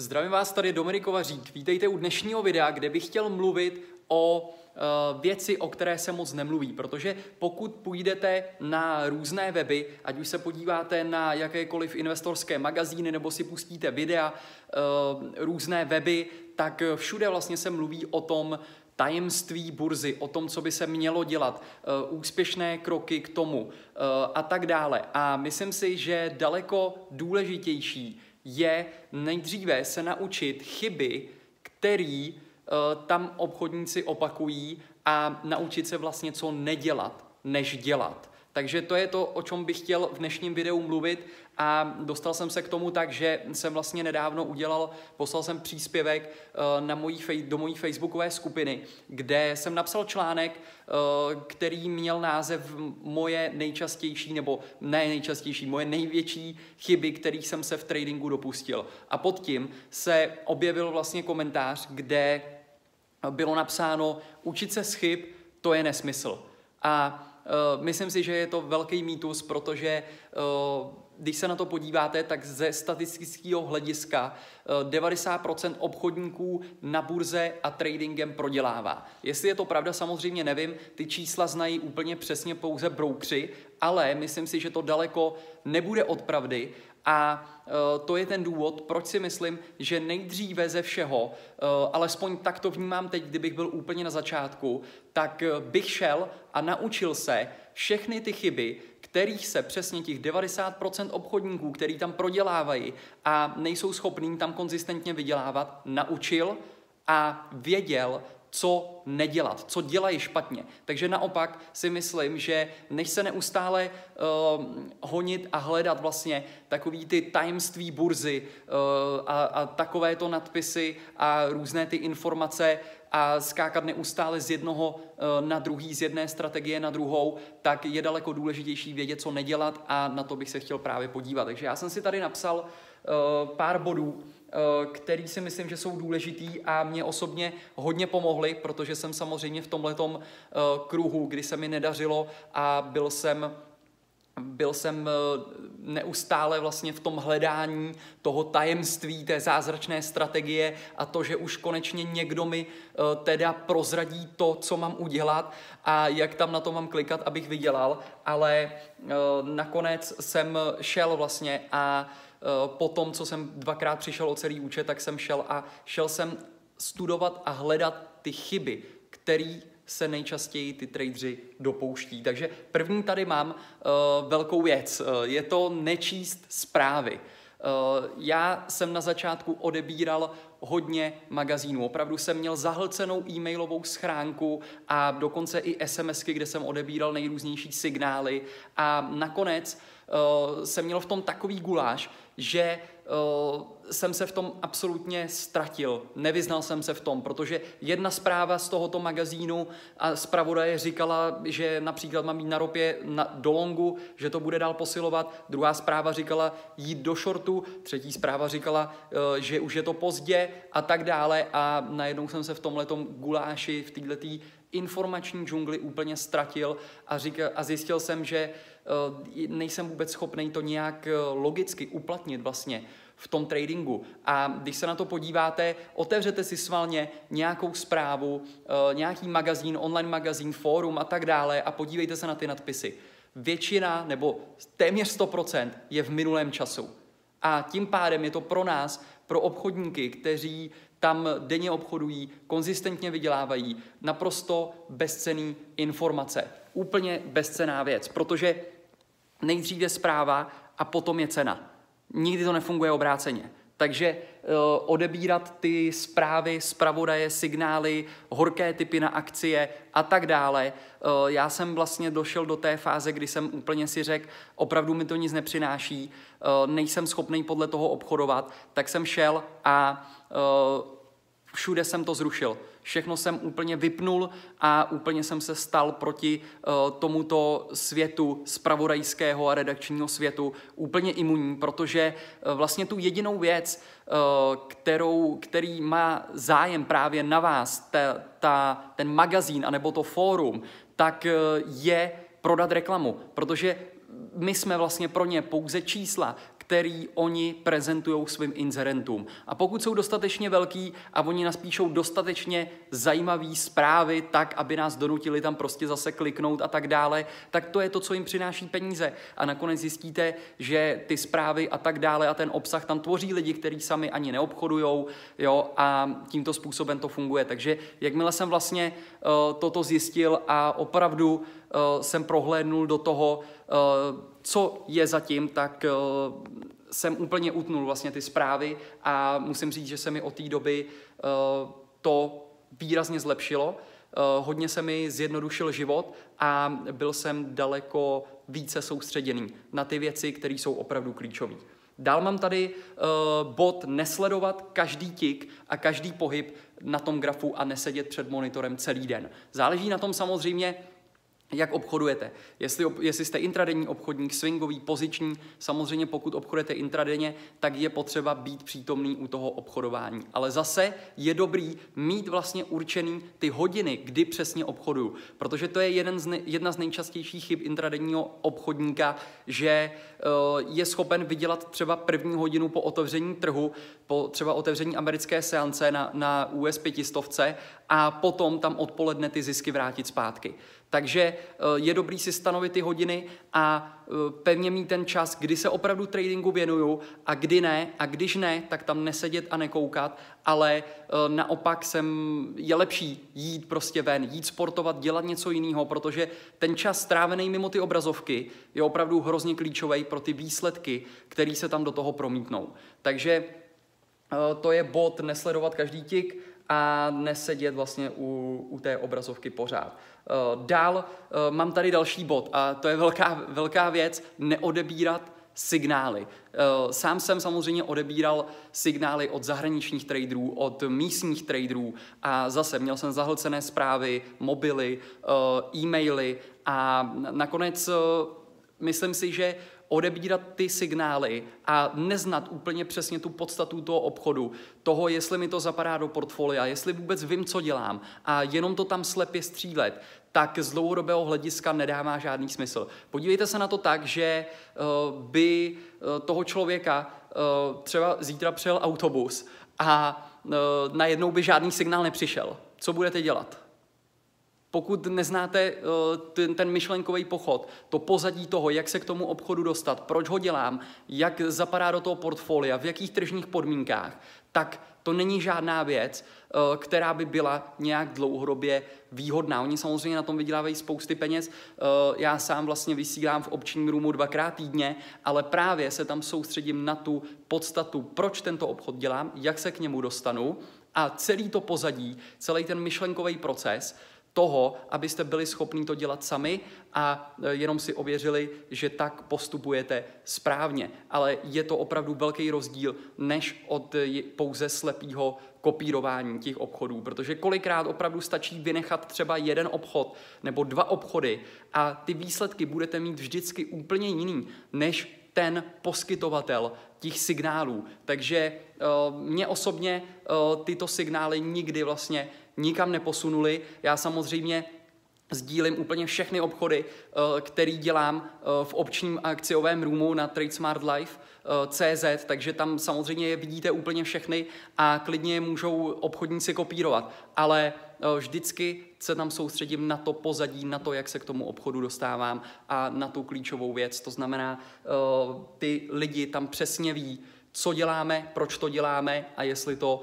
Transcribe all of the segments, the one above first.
Zdravím vás tady Dominik Kovařík. Vítejte u dnešního videa, kde bych chtěl mluvit o uh, věci, o které se moc nemluví, protože pokud půjdete na různé weby, ať už se podíváte na jakékoliv investorské magazíny nebo si pustíte videa, uh, různé weby, tak všude vlastně se mluví o tom, tajemství burzy, o tom, co by se mělo dělat, uh, úspěšné kroky k tomu a tak dále. A myslím si, že daleko důležitější je nejdříve se naučit chyby, který uh, tam obchodníci opakují a naučit se vlastně co nedělat, než dělat. Takže to je to, o čem bych chtěl v dnešním videu mluvit a dostal jsem se k tomu tak, že jsem vlastně nedávno udělal, poslal jsem příspěvek uh, na mojí, do mojí facebookové skupiny, kde jsem napsal článek, uh, který měl název moje nejčastější, nebo ne nejčastější, moje největší chyby, kterých jsem se v tradingu dopustil. A pod tím se objevil vlastně komentář, kde bylo napsáno, učit se z chyb, to je nesmysl. A uh, myslím si, že je to velký mýtus, protože uh, když se na to podíváte, tak ze statistického hlediska 90% obchodníků na burze a tradingem prodělává. Jestli je to pravda, samozřejmě nevím, ty čísla znají úplně přesně pouze broukři, ale myslím si, že to daleko nebude od pravdy a to je ten důvod, proč si myslím, že nejdříve ze všeho, alespoň tak to vnímám teď, kdybych byl úplně na začátku, tak bych šel a naučil se všechny ty chyby, kterých se přesně těch 90% obchodníků, který tam prodělávají a nejsou schopní tam konzistentně vydělávat, naučil a věděl, co nedělat, co dělají špatně. Takže naopak si myslím, že než se neustále uh, honit a hledat vlastně takový ty tajemství burzy uh, a, a takovéto nadpisy a různé ty informace a skákat neustále z jednoho uh, na druhý, z jedné strategie na druhou, tak je daleko důležitější vědět, co nedělat a na to bych se chtěl právě podívat. Takže já jsem si tady napsal uh, pár bodů, Eh, který si myslím, že jsou důležitý a mě osobně hodně pomohly, protože jsem samozřejmě v tomhletom eh, kruhu, kdy se mi nedařilo a byl jsem byl jsem eh, neustále vlastně v tom hledání toho tajemství, té zázračné strategie a to, že už konečně někdo mi teda prozradí to, co mám udělat a jak tam na to mám klikat, abych vydělal, ale nakonec jsem šel vlastně a Eh, po tom, co jsem dvakrát přišel o celý účet, tak jsem šel a šel jsem studovat a hledat ty chyby, které se nejčastěji ty tradeři dopouští. Takže první tady mám uh, velkou věc. Uh, je to nečíst zprávy. Uh, já jsem na začátku odebíral hodně magazínů. Opravdu jsem měl zahlcenou e-mailovou schránku a dokonce i SMSky, kde jsem odebíral nejrůznější signály. A nakonec uh, jsem měl v tom takový guláš, že uh, jsem se v tom absolutně ztratil. Nevyznal jsem se v tom, protože jedna zpráva z tohoto magazínu a zpravodaje říkala, že například mám jít na ropě na, do longu, že to bude dál posilovat. Druhá zpráva říkala jít do shortu. Třetí zpráva říkala, uh, že už je to pozdě a tak dále. A najednou jsem se v tomhletom guláši, v této informační džungli úplně ztratil a, říkal, a zjistil jsem, že uh, nejsem vůbec schopný to nějak uh, logicky uplatnit vlastně v tom tradingu. A když se na to podíváte, otevřete si svalně nějakou zprávu, uh, nějaký magazín, online magazín, fórum a tak dále a podívejte se na ty nadpisy. Většina nebo téměř 100% je v minulém času. A tím pádem je to pro nás, pro obchodníky, kteří tam denně obchodují, konzistentně vydělávají, naprosto bezcený informace. Úplně bezcená věc, protože nejdříve zpráva a potom je cena. Nikdy to nefunguje obráceně. Takže odebírat ty zprávy, zpravodaje, signály, horké typy na akcie a tak dále. Uh, já jsem vlastně došel do té fáze, kdy jsem úplně si řekl, opravdu mi to nic nepřináší, uh, nejsem schopný podle toho obchodovat, tak jsem šel a všude jsem to zrušil. Všechno jsem úplně vypnul a úplně jsem se stal proti uh, tomuto světu, spravodajského a redakčního světu, úplně imunní, protože uh, vlastně tu jedinou věc, uh, kterou, který má zájem právě na vás, ta, ta, ten magazín anebo to fórum, tak je prodat reklamu, protože my jsme vlastně pro ně pouze čísla, který oni prezentují svým inzerentům. A pokud jsou dostatečně velký a oni naspíšou dostatečně zajímavé zprávy, tak, aby nás donutili tam prostě zase kliknout a tak dále, tak to je to, co jim přináší peníze. A nakonec zjistíte, že ty zprávy a tak dále a ten obsah tam tvoří lidi, kteří sami ani neobchodují, jo, a tímto způsobem to funguje. Takže jakmile jsem vlastně uh, toto zjistil a opravdu jsem prohlédnul do toho, uh, co je zatím, tak uh, jsem úplně utnul vlastně ty zprávy a musím říct, že se mi od té doby to výrazně zlepšilo. Hodně se mi zjednodušil život a byl jsem daleko více soustředěný na ty věci, které jsou opravdu klíčové. Dál mám tady uh, bod nesledovat každý tik a každý pohyb na tom grafu a nesedět před monitorem celý den. Záleží na tom samozřejmě, jak obchodujete. Jestli, jestli jste intradenní obchodník, swingový, poziční, samozřejmě pokud obchodujete intradenně, tak je potřeba být přítomný u toho obchodování. Ale zase je dobrý mít vlastně určený ty hodiny, kdy přesně obchoduju. Protože to je jeden z ne, jedna z nejčastějších chyb intradenního obchodníka, že uh, je schopen vydělat třeba první hodinu po otevření trhu, po třeba otevření americké seance na, na US 500 a potom tam odpoledne ty zisky vrátit zpátky. Takže eh, je dobrý si stanovit ty hodiny a eh, pevně mít ten čas, kdy se opravdu tradingu věnuju a kdy ne. A když ne, tak tam nesedět a nekoukat, ale eh, naopak jsem, je lepší jít prostě ven, jít sportovat, dělat něco jiného, protože ten čas strávený mimo ty obrazovky je opravdu hrozně klíčový pro ty výsledky, které se tam do toho promítnou. Takže to je bod nesledovat každý tik a nesedět vlastně u, u té obrazovky pořád. Eh, dál eh, mám tady další bod a to je velká, velká věc, neodebírat signály. Eh, sám jsem samozřejmě odebíral signály od zahraničních traderů, od místních traderů a zase měl jsem zahlcené zprávy, mobily, e-maily a nakonec myslím si, že odebírat ty signály a neznat úplně přesně tu podstatu toho obchodu, toho, jestli mi to zapadá do portfolia, jestli vůbec vím, co dělám a jenom to tam slepě střílet, tak z dlouhodobého hlediska nedává žádný smysl. Podívejte se na to tak, že uh, by uh, toho člověka uh, třeba zítra přijel autobus a najednou by žádný signál nepřišel. Co budete dělat? Pokud neznáte ten, ten myšlenkový pochod, to pozadí toho, jak se k tomu obchodu dostat, proč ho dělám, jak zapadá do toho portfolia, v jakých tržních podmínkách, tak to není žádná věc, eh, která by byla nějak dlouhodobě výhodná. Oni samozřejmě na tom vydělávají spousty peněz. Eh, já sám vlastně vysílám v občním roomu dvakrát týdně, ale právě se tam soustředím na tu podstatu, proč tento obchod dělám, jak se k němu dostanu a celý to pozadí, celý ten myšlenkový proces, toho, abyste byli schopni to dělat sami a e, jenom si ověřili, že tak postupujete správně. Ale je to opravdu velký rozdíl než od e, pouze slepého kopírování těch obchodů, protože kolikrát opravdu stačí vynechat třeba jeden obchod nebo dva obchody a ty výsledky budete mít vždycky úplně jiný než ten poskytovatel těch signálů. Takže uh, mě osobně uh, tyto signály nikdy vlastně nikam neposunuli. Já samozřejmě sdílím úplně všechny obchody, eh, který dělám eh, v občním akciovém roomu na TradeSmart Life eh, CZ, takže tam samozřejmě je vidíte úplně všechny a klidně je můžou obchodníci kopírovat, ale vždycky se tam soustředím na to pozadí, na to, jak se k tomu obchodu dostávám a na tu klíčovou věc. To znamená, ty lidi tam přesně ví, co děláme, proč to děláme a jestli to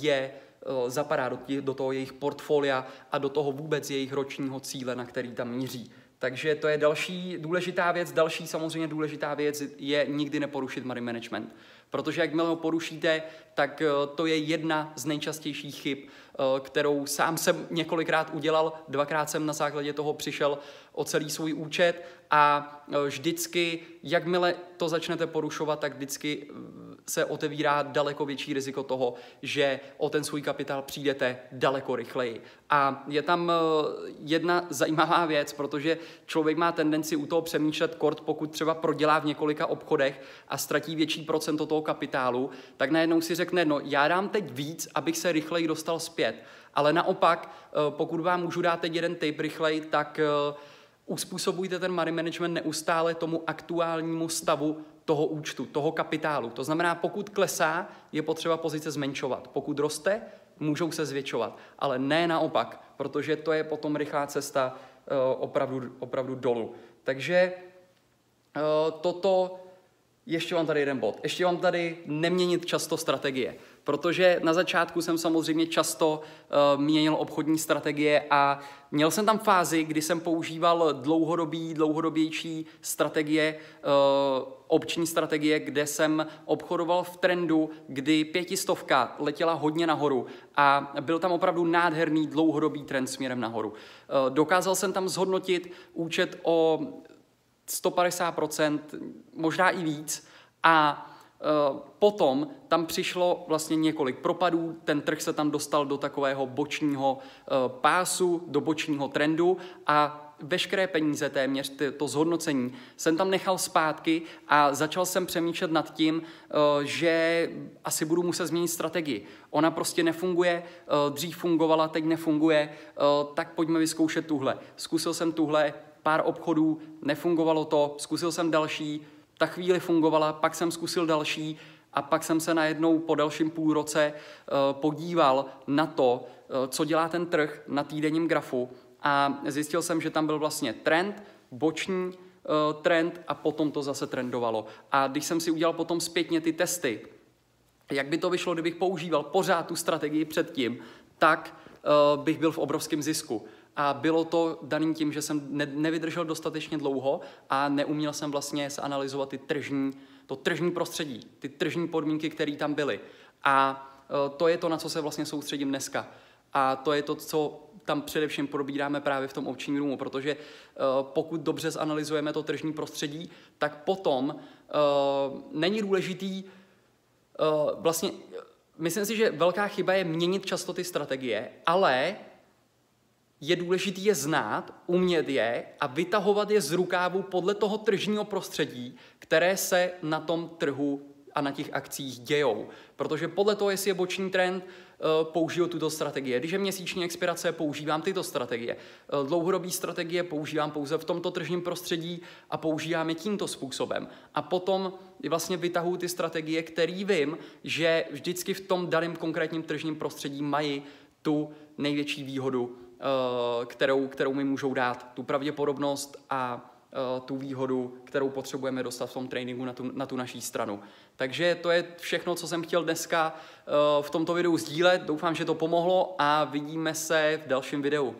je Eh, zapadá do, do toho jejich portfolia a do toho vůbec jejich ročního cíle, na který tam míří. Takže to je další důležitá věc. Další samozřejmě důležitá věc je nikdy neporušit money management. Protože jakmile ho porušíte, tak eh, to je jedna z nejčastějších chyb, eh, kterou sám jsem několikrát udělal. Dvakrát jsem na základě toho přišel o celý svůj účet a vždycky, jakmile to začnete porušovat, tak vždycky se otevírá daleko větší riziko toho, že o ten svůj kapitál přijdete daleko rychleji. A je tam eh, jedna zajímavá věc, protože člověk má tendenci u toho přemýšlet kort, pokud třeba prodělá v několika obchodech a ztratí větší procento toho kapitálu, tak najednou si řekne, no já dám teď víc, abych se rychleji dostal zpět. Ale naopak, eh, pokud vám můžu dát teď jeden tip rychleji, tak eh, uspůsobujte ten money management neustále tomu aktuálnímu stavu toho účtu, toho kapitálu. To znamená, pokud klesá, je potřeba pozice zmenšovat. Pokud roste, můžou se zvětšovat, ale ne naopak, protože to je potom rychlá cesta uh, opravdu, opravdu dolů. Takže uh, toto, ještě mám tady jeden bod, ještě mám tady neměnit často strategie protože na začátku jsem samozřejmě často uh, měnil obchodní strategie a měl jsem tam fázi, kdy jsem používal dlouhodobý, dlouhodobější strategie, uh, obční strategie, kde jsem obchodoval v trendu, kdy pětistovka letěla hodně nahoru a byl tam opravdu nádherný dlouhodobý trend směrem nahoru. Uh, dokázal jsem tam zhodnotit účet o 150%, možná i víc a Eh, potom tam přišlo vlastně několik propadů, ten trh se tam dostal do takového bočního eh, pásu, do bočního trendu a veškeré peníze téměř, to zhodnocení, jsem tam nechal zpátky a začal jsem přemýšlet nad tím, eh, že asi budu muset změnit strategii. Ona prostě nefunguje, dřív fungovala, teď nefunguje, tak pojďme vyzkoušet tuhle. Zkusil jsem tuhle, pár obchodů, nefungovalo to, zkusil jsem další, ta chvíli fungovala, pak jsem zkusil další a pak jsem se najednou po dalším půl roce eh, podíval na to, eh, co dělá ten trh na týdenním grafu a zjistil jsem, že tam byl vlastně trend, boční eh, trend a potom to zase trendovalo. A když jsem si udělal potom zpětně ty testy, jak by to vyšlo, kdybych používal pořád tu strategii předtím, tak bych byl v obrovském zisku. A bylo to daným tím, že jsem ne, nevydržel dostatečně dlouho a neuměl jsem vlastně zanalizovat ty tržní, to tržní prostředí, ty tržní podmínky, které tam byly. A e, to je to, na co se vlastně soustředím dneska. A to je to, co tam především probíráme právě v tom občním roomu, protože e, pokud dobře zanalizujeme to tržní prostředí, tak potom uh, není důležitý uh, vlastně, myslím si, že velká chyba je měnit často ty strategie, ale je důležité je znát, umět je a vytahovat je z rukávu podle toho tržního prostředí, které se na tom trhu a na těch akcích dějou. Protože podle toho, jestli je boční trend, eh, použiju tuto strategie. Když je měsíční expirace, používám tyto strategie. Eh, dlouhodobý strategie používám pouze v tomto tržním prostředí a používám je tímto způsobem. A potom vlastně vytahuji ty strategie, které vím, že vždycky v tom daném konkrétním tržním prostředí mají tu největší výhodu kterou, kterou mi můžou dát, tu pravděpodobnost a eh, tu výhodu, kterou potřebujeme dostat v tom tréninku na tu, na tu naší stranu. Takže to je všechno, co jsem chtěl dneska eh, v tomto videu sdílet. Doufám, že to pomohlo a vidíme se v dalším videu.